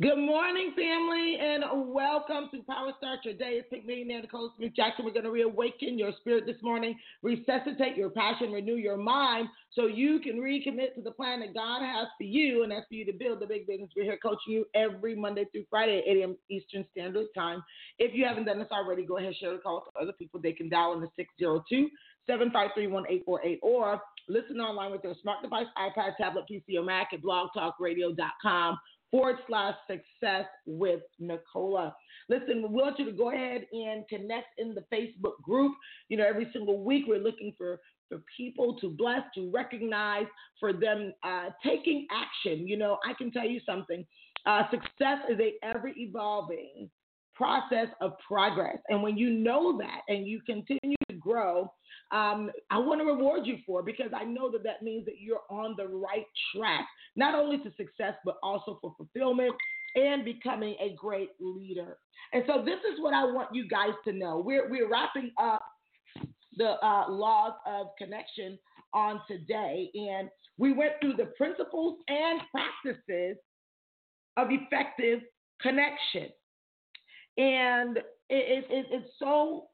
Good morning, family, and welcome to Power Start Your Day. It's Pick Millionaire Nicola Smith Jackson. We're going to reawaken your spirit this morning, resuscitate your passion, renew your mind so you can recommit to the plan that God has for you, and that's for you to build the big business. We're here coaching you every Monday through Friday at 8 a.m. Eastern Standard Time. If you haven't done this already, go ahead and share the call to other people. They can dial in the 602 753 1848 or listen online with their smart device, iPad, tablet, PC, or Mac at blogtalkradio.com forward slash success with Nicola. Listen, we want you to go ahead and connect in the Facebook group. You know, every single week we're looking for for people to bless, to recognize, for them uh, taking action. You know, I can tell you something. Uh, success is a ever evolving process of progress, and when you know that and you continue to grow, um, I want to reward you for because I know that that means that you're on the right track, not only to success, but also for fulfillment and becoming a great leader. And so, this is what I want you guys to know. We're, we're wrapping up the uh, laws of connection on today, and we went through the principles and practices of effective connection. And it, it, it, it's so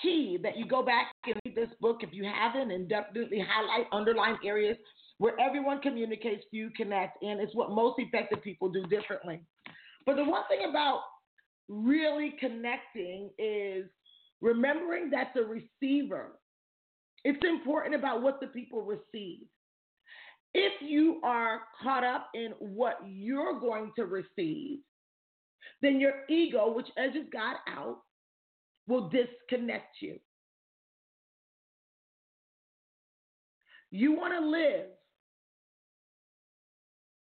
key that you go back and read this book if you haven't and definitely highlight underline areas where everyone communicates, few connect, and it's what most effective people do differently. But the one thing about really connecting is remembering that the receiver, it's important about what the people receive. If you are caught up in what you're going to receive, then your ego, which edges God out, will disconnect you. You want to live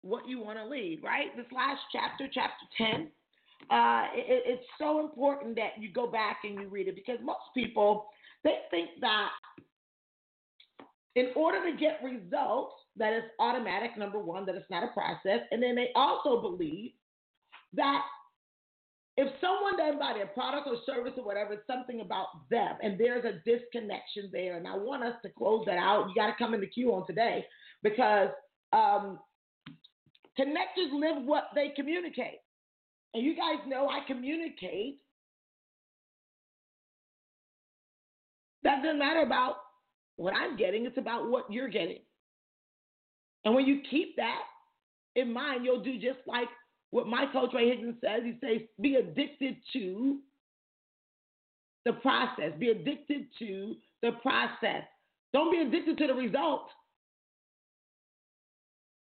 what you want to lead, right? This last chapter, chapter 10, uh, it, it's so important that you go back and you read it because most people, they think that in order to get results, that is automatic, number one, that it's not a process. And then they also believe that if someone doesn't buy their product or service or whatever, it's something about them, and there's a disconnection there. And I want us to close that out. You got to come in the queue on today because um, connectors live what they communicate. And you guys know I communicate. That doesn't matter about what I'm getting, it's about what you're getting. And when you keep that in mind, you'll do just like what my coach Ray Higgins says. He says, be addicted to the process. Be addicted to the process. Don't be addicted to the result.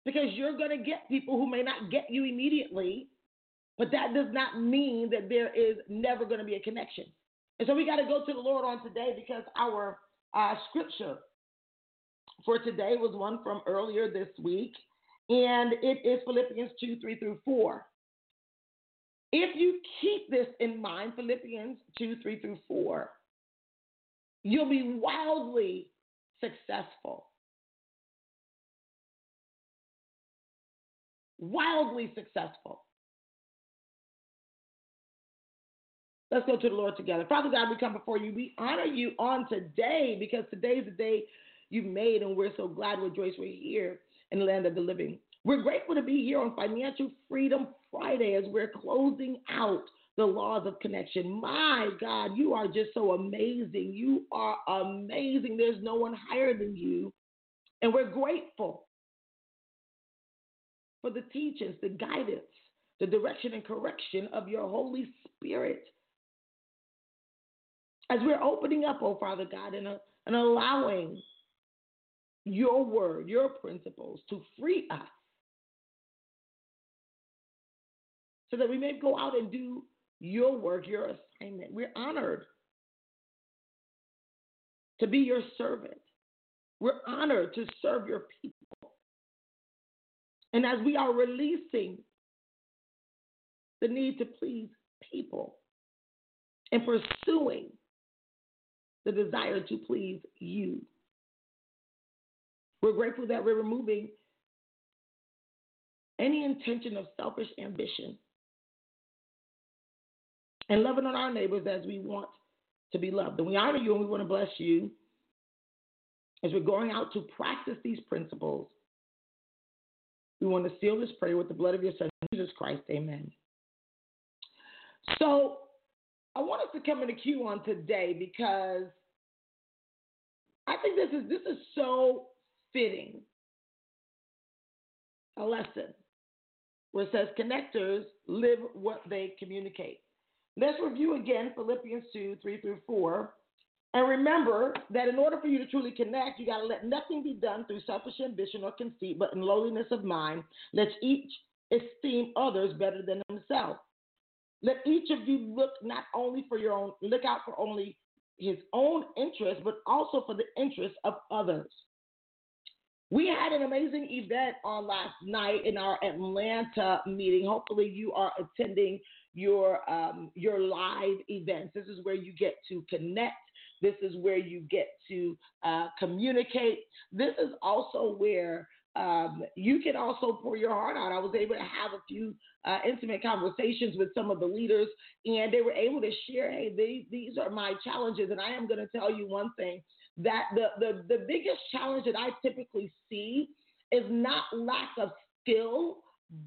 Because you're going to get people who may not get you immediately, but that does not mean that there is never going to be a connection. And so we got to go to the Lord on today because our uh, scripture for today was one from earlier this week and it is Philippians 2 3 through 4. If you keep this in mind, Philippians 2 3 through 4, you'll be wildly successful. Wildly successful. Let's go to the Lord together. Father God, we come before you. We honor you on today because today's the day you made, and we're so glad, rejoice, we're here in the land of the living. We're grateful to be here on Financial Freedom Friday as we're closing out the laws of connection. My God, you are just so amazing. You are amazing. There's no one higher than you. And we're grateful for the teachings, the guidance, the direction and correction of your Holy Spirit. As we're opening up, oh Father God, and, uh, and allowing your word, your principles to free us so that we may go out and do your work, your assignment. We're honored to be your servant. We're honored to serve your people. And as we are releasing the need to please people and pursuing the desire to please you, we're grateful that we're removing any intention of selfish ambition and loving on our neighbors as we want to be loved. And we honor you and we want to bless you as we're going out to practice these principles. We want to seal this prayer with the blood of your son, Jesus Christ. Amen. So I want us to come into queue on today because I think this is this is so fitting. A lesson where it says connectors live what they communicate. Let's review again Philippians 2 3 through 4. And remember that in order for you to truly connect, you got to let nothing be done through selfish ambition or conceit, but in lowliness of mind. Let each esteem others better than himself. Let each of you look not only for your own, look out for only his own interest, but also for the interest of others. We had an amazing event on last night in our Atlanta meeting. Hopefully, you are attending your um, your live events. This is where you get to connect. This is where you get to uh, communicate. This is also where um, you can also pour your heart out. I was able to have a few uh, intimate conversations with some of the leaders, and they were able to share, hey, they, these are my challenges. And I am going to tell you one thing that the, the, the biggest challenge that I typically see is not lack of skill,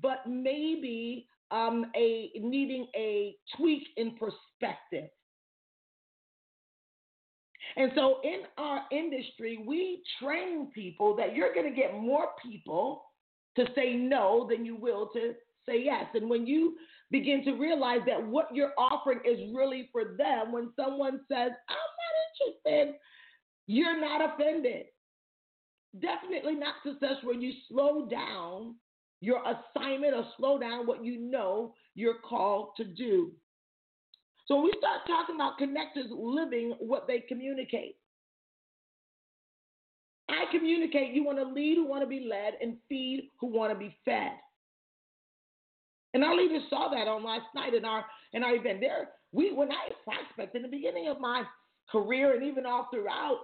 but maybe um, a needing a tweak in perspective. And so in our industry, we train people that you're going to get more people to say no than you will to say yes. And when you begin to realize that what you're offering is really for them, when someone says, I'm not interested, you're not offended. Definitely not success when you slow down your assignment or slow down what you know you're called to do. So when we start talking about connectors living what they communicate, I communicate you want to lead who want to be led and feed who want to be fed. And our leaders saw that on last night in our in our event. There, we when I prospect in the beginning of my career and even all throughout,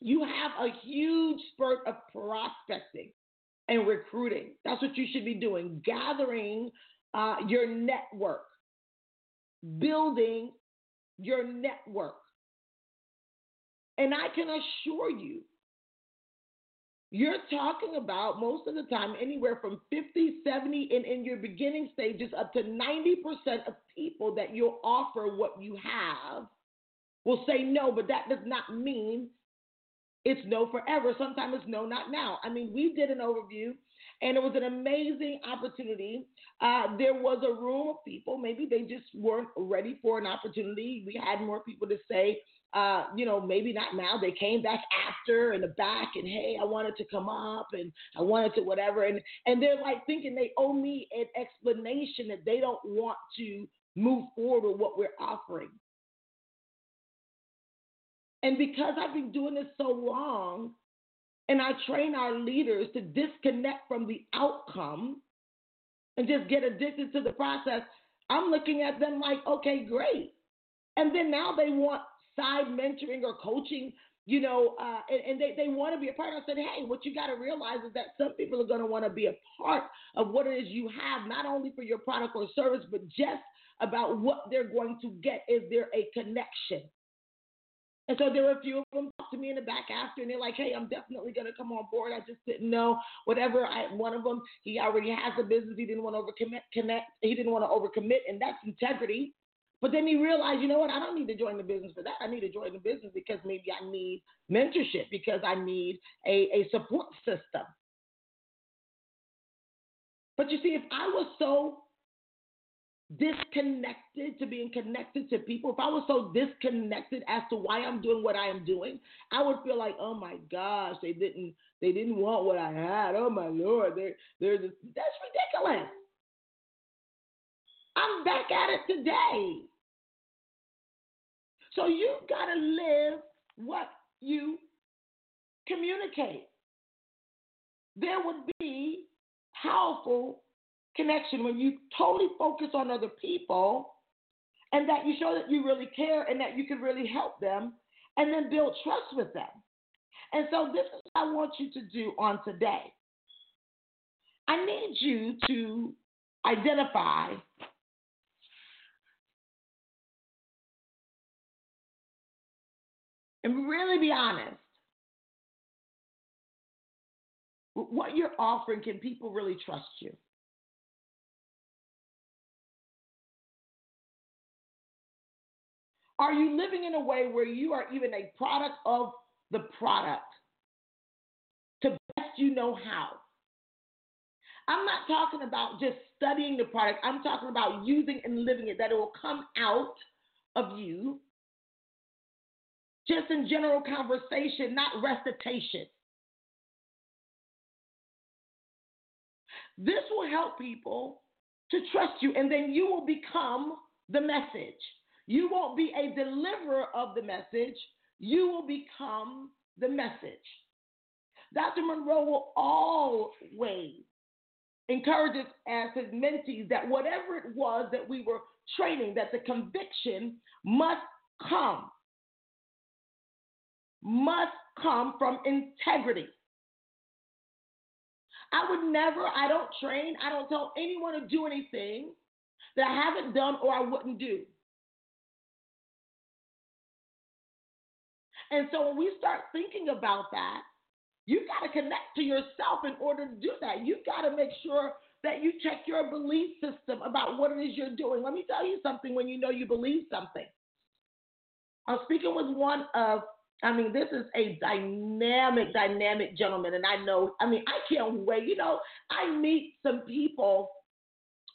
you have a huge spurt of prospecting and recruiting. That's what you should be doing, gathering uh, your network, building your network. And I can assure you, you're talking about most of the time anywhere from 50, 70, and in your beginning stages, up to 90% of people that you'll offer what you have will say no, but that does not mean it's no forever. Sometimes it's no, not now. I mean, we did an overview and it was an amazing opportunity. Uh, there was a room of people, maybe they just weren't ready for an opportunity. We had more people to say, uh, you know, maybe not now. They came back after in the back and hey, I wanted to come up and I wanted to whatever. And and they're like thinking they owe me an explanation that they don't want to move forward with what we're offering. And because I've been doing this so long, and I train our leaders to disconnect from the outcome and just get addicted to the process, I'm looking at them like, okay, great. And then now they want side mentoring or coaching, you know, uh, and, and, they, they want to be a part. I said, hey, what you got to realize is that some people are going to want to be a part of what it is you have, not only for your product or service, but just about what they're going to get. Is there a connection? And so there were a few of them talk to me in the back after, and they're like, "Hey, I'm definitely gonna come on board. I just didn't know whatever." I one of them, he already has a business. He didn't want to overcommit. Connect. He didn't want to overcommit, and that's integrity. But then he realized, you know what? I don't need to join the business for that. I need to join the business because maybe I need mentorship, because I need a, a support system. But you see, if I was so disconnected to being connected to people, if I was so disconnected as to why I'm doing what I am doing, I would feel like, oh my gosh, they didn't they didn't want what I had. Oh my lord, they're they're just, that's ridiculous. I'm back at it today. So you gotta live what you communicate. There would be powerful connection when you totally focus on other people and that you show that you really care and that you can really help them and then build trust with them. And so this is what I want you to do on today. I need you to identify and really be honest. What you're offering, can people really trust you? Are you living in a way where you are even a product of the product to best you know how? I'm not talking about just studying the product. I'm talking about using and living it, that it will come out of you just in general conversation, not recitation. This will help people to trust you, and then you will become the message. You won't be a deliverer of the message, you will become the message. Dr. Munroe will always encourage us as his mentees that whatever it was that we were training, that the conviction must come, must come from integrity. I would never, I don't train, I don't tell anyone to do anything that I haven't done or I wouldn't do. And so when we start thinking about that, you got to connect to yourself in order to do that. You got to make sure that you check your belief system about what it is you're doing. Let me tell you something when you know you believe something. I was speaking with one of, I mean, this is a dynamic, dynamic gentleman. And I know, I mean, I can't wait. You know, I meet some people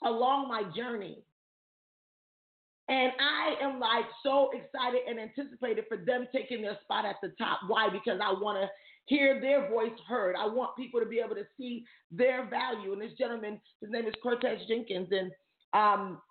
along my journey and I am like so excited and anticipated for them taking their spot at the top. Why? Because I want to hear their voice heard. I want people to be able to see their value. And this gentleman, his name is Cortez Jenkins, and um,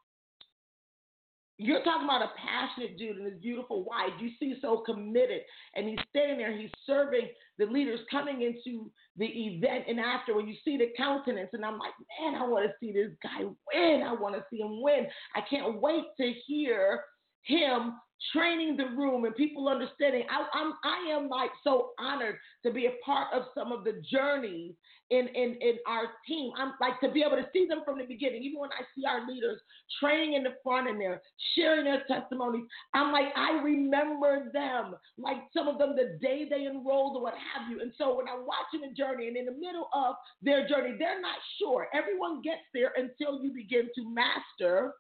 you're talking about a passionate dude and his beautiful wife. You see, so committed, and he's standing there. He's serving the leaders coming into the event, and after when you see the countenance, and I'm like, man, I want to see this guy win. I want to see him win. I can't wait to hear him training the room and people understanding. I, I'm I am like so honored to be a part of some of the journeys in, in, in our team. I'm like to be able to see them from the beginning, even when I see our leaders training in the front and they're sharing their testimonies. I'm like, I remember them, like some of them the day they enrolled or what have you. And so when I'm watching the journey and in the middle of their journey, they're not sure. Everyone gets there until you begin to master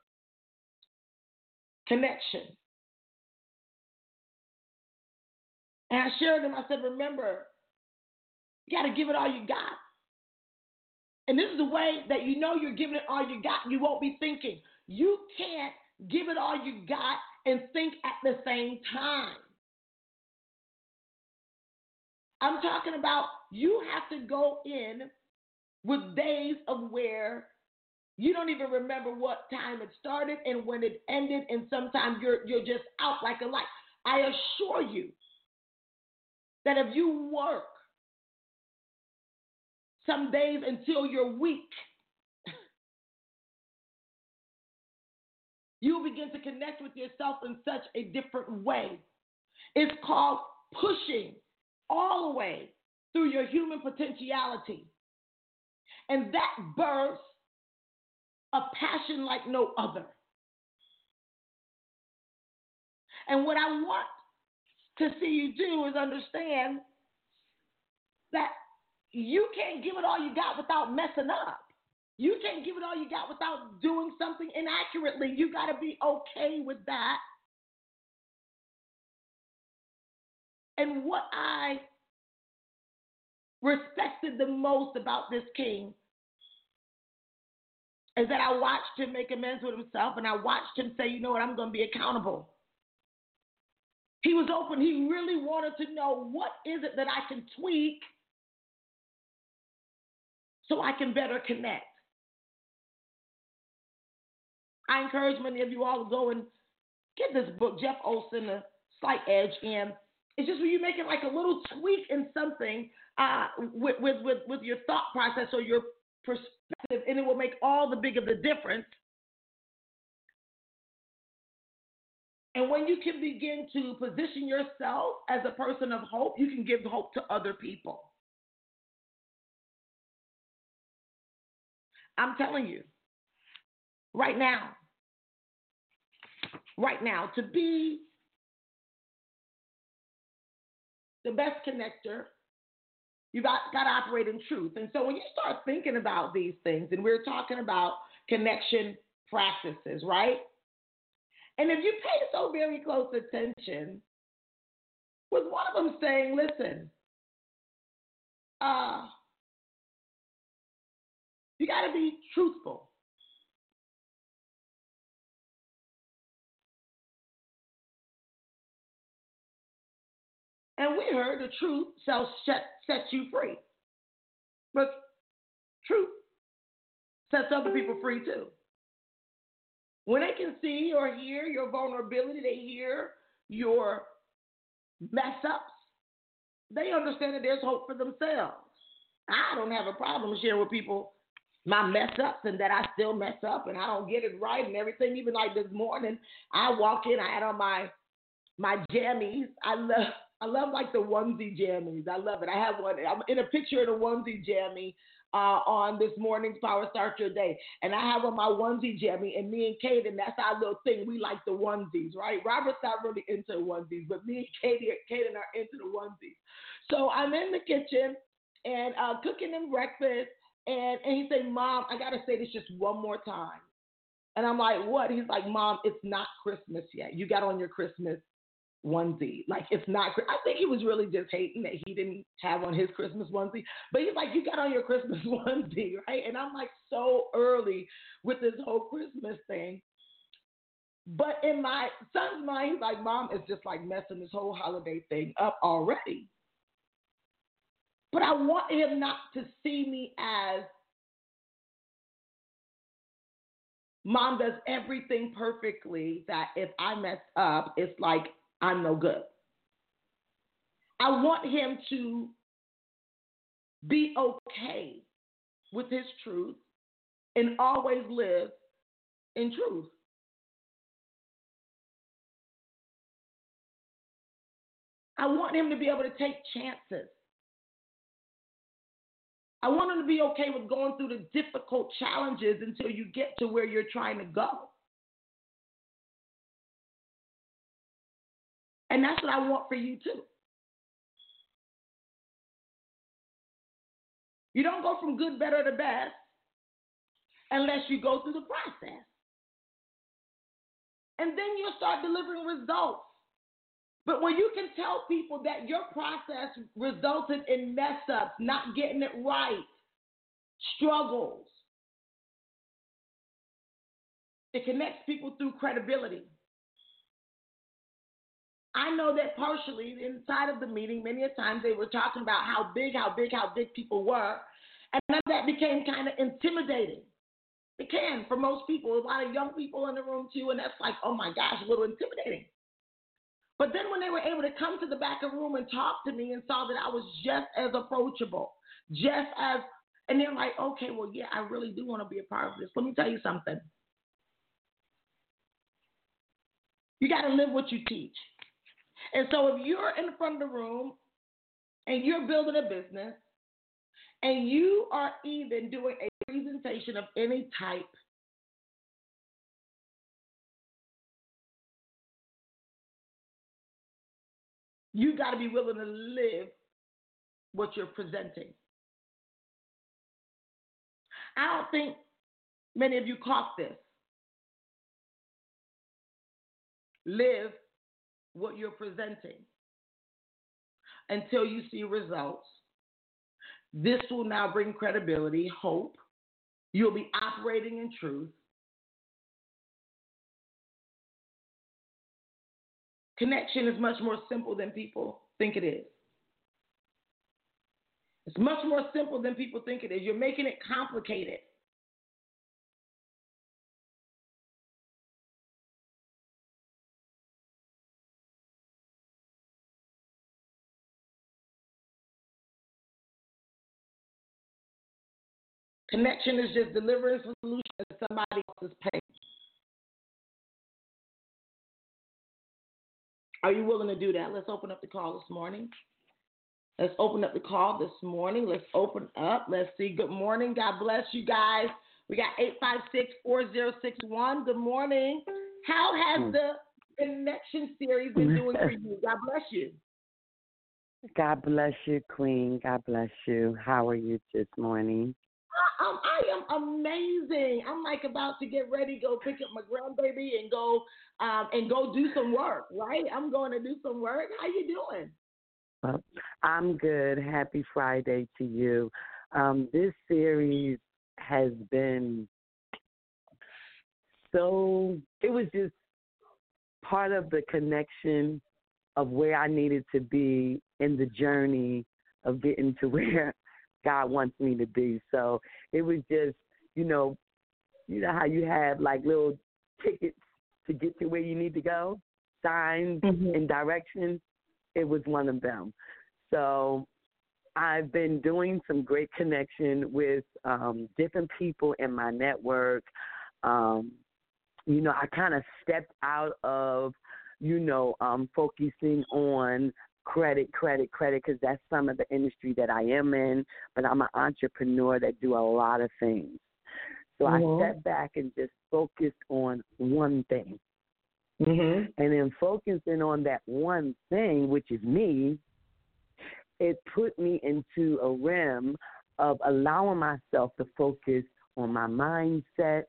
connection. And I shared them, I said, remember, you got to give it all you got. And this is the way that you know you're giving it all you got. You won't be thinking. You can't give it all you got and think at the same time. I'm talking about you have to go in with days of where you don't even remember what time it started and when it ended, and sometimes you're you're just out like a light. I assure you that if you work some days until you're weak, you'll begin to connect with yourself in such a different way. It's called pushing all the way through your human potentiality. And that births a passion like no other. And what I want to see you do is understand that you can't give it all you got without messing up. You can't give it all you got without doing something inaccurately. You got to be okay with that. And what I respected the most about this king is that I watched him make amends with himself and I watched him say, you know what, I'm going to be accountable. He was open. He really wanted to know what is it that I can tweak so I can better connect. I encourage many of you all to go and get this book, Jeff Olson, The Slight Edge. And It's just when you make it like a little tweak in something uh, with, with, with, with your thought process or your and it will make all the bigger the difference. And when you can begin to position yourself as a person of hope, you can give hope to other people. I'm telling you, right now, right now, to be the best connector, you got, got to operate in truth. And so when you start thinking about these things, and we're talking about connection practices, right? And if you pay so very close attention, was one of them saying, listen, uh, you got to be truthful. And we heard the truth shall set, set you free. But truth sets other people free too. When they can see or hear your vulnerability, they hear your mess ups, they understand that there's hope for themselves. I don't have a problem sharing with people my mess ups and that I still mess up and I don't get it right and everything. Even like this morning, I walk in, I had on my my jammies. I love I love like the onesie jammies. I love it. I have one. I'm in a picture in a onesie jammy uh, on this morning's Power Start Your Day, and I have on my onesie jammy. And me and Kaden, that's our little thing. We like the onesies, right? Robert's not really into onesies, but me and Katie, Kaden are into the onesies. So I'm in the kitchen and uh, cooking them breakfast, and and he said, "Mom, I gotta say this just one more time." And I'm like, "What?" He's like, "Mom, it's not Christmas yet. You got on your Christmas onesie. Like it's not. I think he was really just hating that he didn't have on his Christmas onesie. But he's like, you got on your Christmas onesie, right? And I'm like so early with this whole Christmas thing. But in my son's mind, he's like, Mom is just like messing this whole holiday thing up already. But I want him not to see me as mom does everything perfectly that if I mess up, it's like I'm no good. I want him to be okay with his truth and always live in truth. I want him to be able to take chances. I want him to be okay with going through the difficult challenges until you get to where you're trying to go. And that's what I want for you too. You don't go from good, better to best unless you go through the process. And then you'll start delivering results. But when you can tell people that your process resulted in mess ups, not getting it right, struggles, it connects people through credibility. I know that partially inside of the meeting, many a times they were talking about how big, how big, how big people were. And that became kind of intimidating. It can for most people, a lot of young people in the room too, and that's like, oh my gosh, a little intimidating. But then when they were able to come to the back of the room and talk to me and saw that I was just as approachable, just as, and they're like, okay, well, yeah, I really do want to be a part of this. Let me tell you something. You got to live what you teach. And so if you're in front of the room and you're building a business and you are even doing a presentation of any type, you got to be willing to live what you're presenting. I don't think many of you caught this. Live what you're presenting until you see results. This will now bring credibility, hope. You'll be operating in truth. Connection is much more simple than people think it is. It's much more simple than people think it is. You're making it complicated. Connection is just delivering solution to somebody else's pain. Are you willing to do that? Let's open up the call this morning. Let's open up the call this morning. Let's open up. Let's see. Good morning. God bless you guys. We got 856 4061. Good morning. How has the connection series been doing for you? God bless you. God bless you, Queen. God bless you. How are you this morning? I, um, I am amazing. I'm like about to get ready go pick up my grandbaby and go um, and go do some work. Right? I'm going to do some work. How you doing? Well, I'm good. Happy Friday to you. Um, this series has been so. It was just part of the connection of where I needed to be in the journey of getting to where God wants me to be. So it was just, you know, you know how you have like little tickets to get to where you need to go, signs mm-hmm. and directions. It was one of them. So I've been doing some great connection with um, different people in my network. Um, you know, I kind of stepped out of, you know, um, focusing on credit, credit, credit, because that's some of the industry that I am in. But I'm an entrepreneur that do a lot of things. So mm-hmm. I stepped back and just focused on one thing. Mm-hmm. And in focusing on that one thing, which is me, it put me into a realm of allowing myself to focus on my mindset,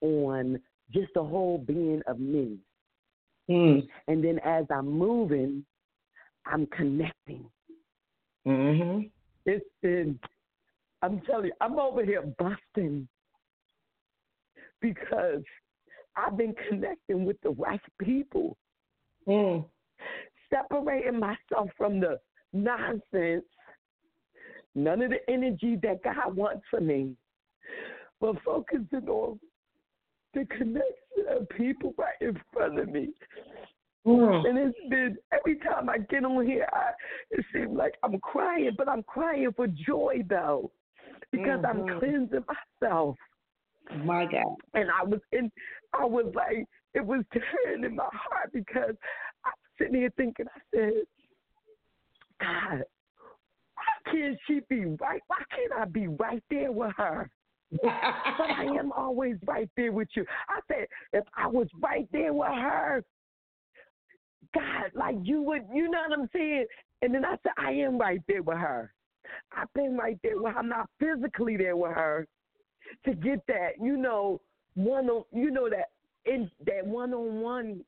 on just the whole being of me. Mm. And then as I'm moving, I'm connecting. Mm-hmm. It's been, I'm telling you, I'm over here busting because I've been connecting with the right people, mm. separating myself from the nonsense, none of the energy that God wants for me, but focusing on the connection of people right in front of me. Mm. And it's been every time I get on here, I, it seems like I'm crying, but I'm crying for joy though, because mm-hmm. I'm cleansing myself. My God. And I was in, I was like, it was tearing in my heart because I was sitting here thinking, I said, God, why can't she be right? Why can't I be right there with her? but I am always right there with you. I said, if I was right there with her, God, like you would, you know what I'm saying? And then I said, I am right there with her. I've been right there with her. I'm not physically there with her to get that, you know, one on, you know that in that one on one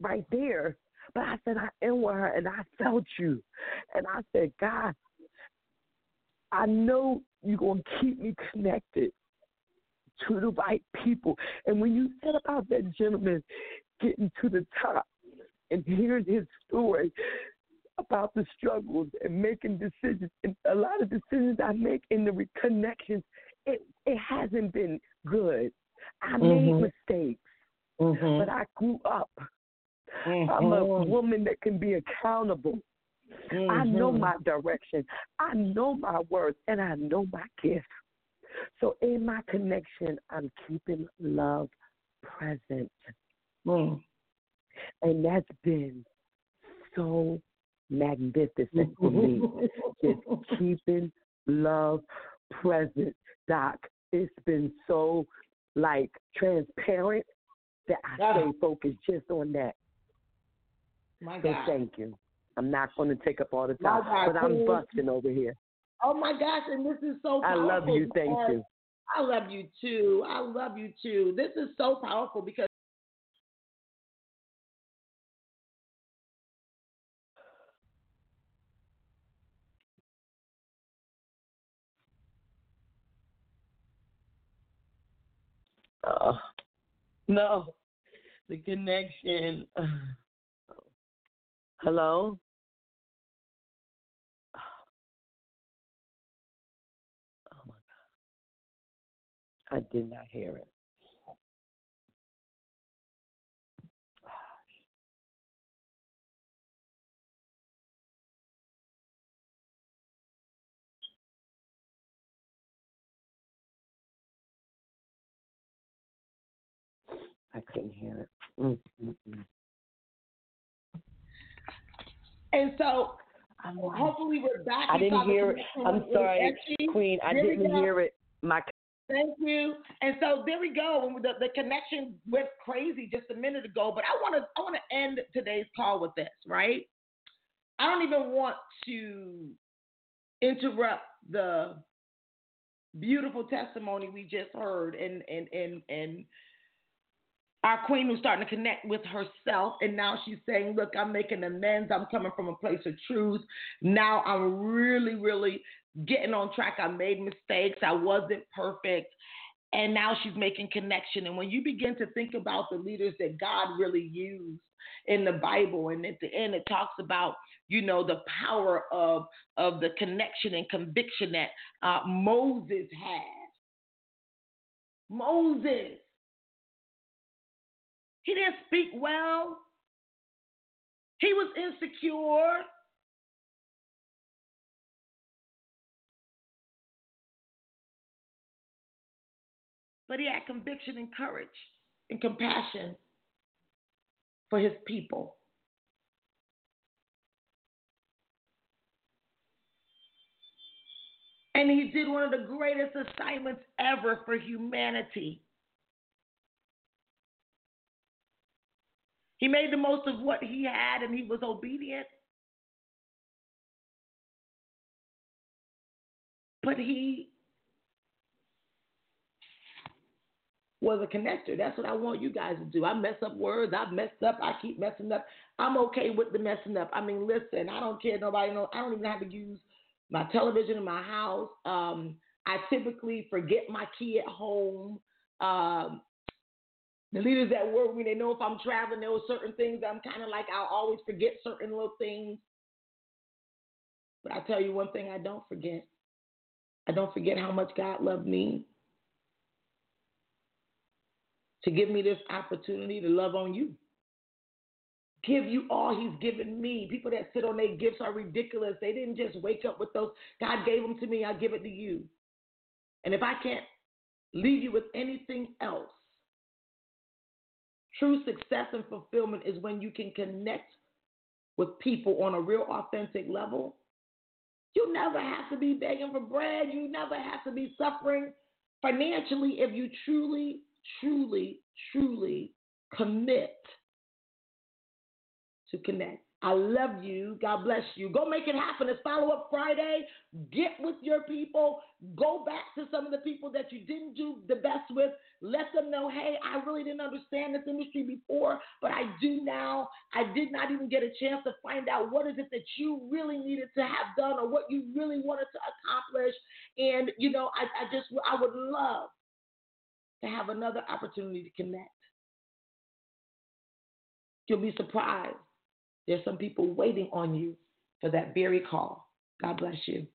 right there. But I said, I am with her and I felt you. And I said, God, I know you're to keep me connected to the right people. And when you said about that gentleman getting to the top and hearing his story about the struggles and making decisions, and a lot of decisions I make in the connections, it, it hasn't been good. I mm-hmm. made mistakes, mm-hmm. but I grew up. Mm-hmm. I'm a mm-hmm. woman that can be accountable. I know mm-hmm. my direction. I know my worth, and I know my gift. So in my connection, I'm keeping love present. Mm. And that's been so magnificent for me. Just keeping love present, Doc. It's been so like transparent that I stay focused just on that. My so God. thank you. I'm not going to take up all the time, but I'm busting over here. Oh my gosh, and this is so powerful. I love you. Thank you. I love you too. I love you too. This is so powerful because Uh, no, the connection. Hello? Oh my God. I did not hear it. I couldn't hear it. Mm-hmm. And so hopefully we're back. I didn't hear it. I'm sorry, Queen. I there didn't hear it. My Thank you. And so there we go. The, the connection went crazy just a minute ago, but I want to I want to end today's call with this, right? I don't even want to interrupt the beautiful testimony we just heard and and and and our queen who's starting to connect with herself and now she's saying look i'm making amends. I'm coming from a place of truth. Now i'm really really getting on track. I made mistakes. I wasn't perfect. And now she's making connection. And when you begin to think about the leaders that god really used in the bible and at the end it talks about you know, the power of, of the connection and conviction that uh, Moses had. Moses. He didn't speak well. He was insecure. But he had conviction and courage and compassion for his people. And he did one of the greatest assignments ever for humanity. He made the most of what he had and he was obedient. But he was a connector. That's what I want you guys to do. I mess up words. I've messed up. I keep messing up. I'm okay with the messing up. I mean, listen, I don't care. Nobody know. I don't even have to use my television in my house. Um, I typically forget my key at home. Um, the leaders at work, when they know if I'm traveling, there were certain things I'm kind of like, I'll always forget certain little things. But I tell you one thing I don't forget. I don't forget how much God loved me to give me this opportunity to love on you give you all he's given me. People that sit on their gifts are ridiculous. They didn't just wake up with those. God gave them to me, I give it to you. And if I can't leave you with anything else, true success and fulfillment is when you can connect with people on a real authentic level. You never have to be begging for bread. You never have to be suffering financially if you truly, truly, truly commit to connect. I love you. God bless you. Go make it happen. It's follow up Friday. Get with your people. Go back to some of the people that you didn't do the best with. Let them know, hey, I really didn't understand this industry before, but I do now. I did not even get a chance to find out what is it that you really needed to have done or what you really wanted to accomplish. And, you know, I, I just, I would love to have another opportunity to connect. You'll be surprised there's some people waiting on you for that very call. God bless you.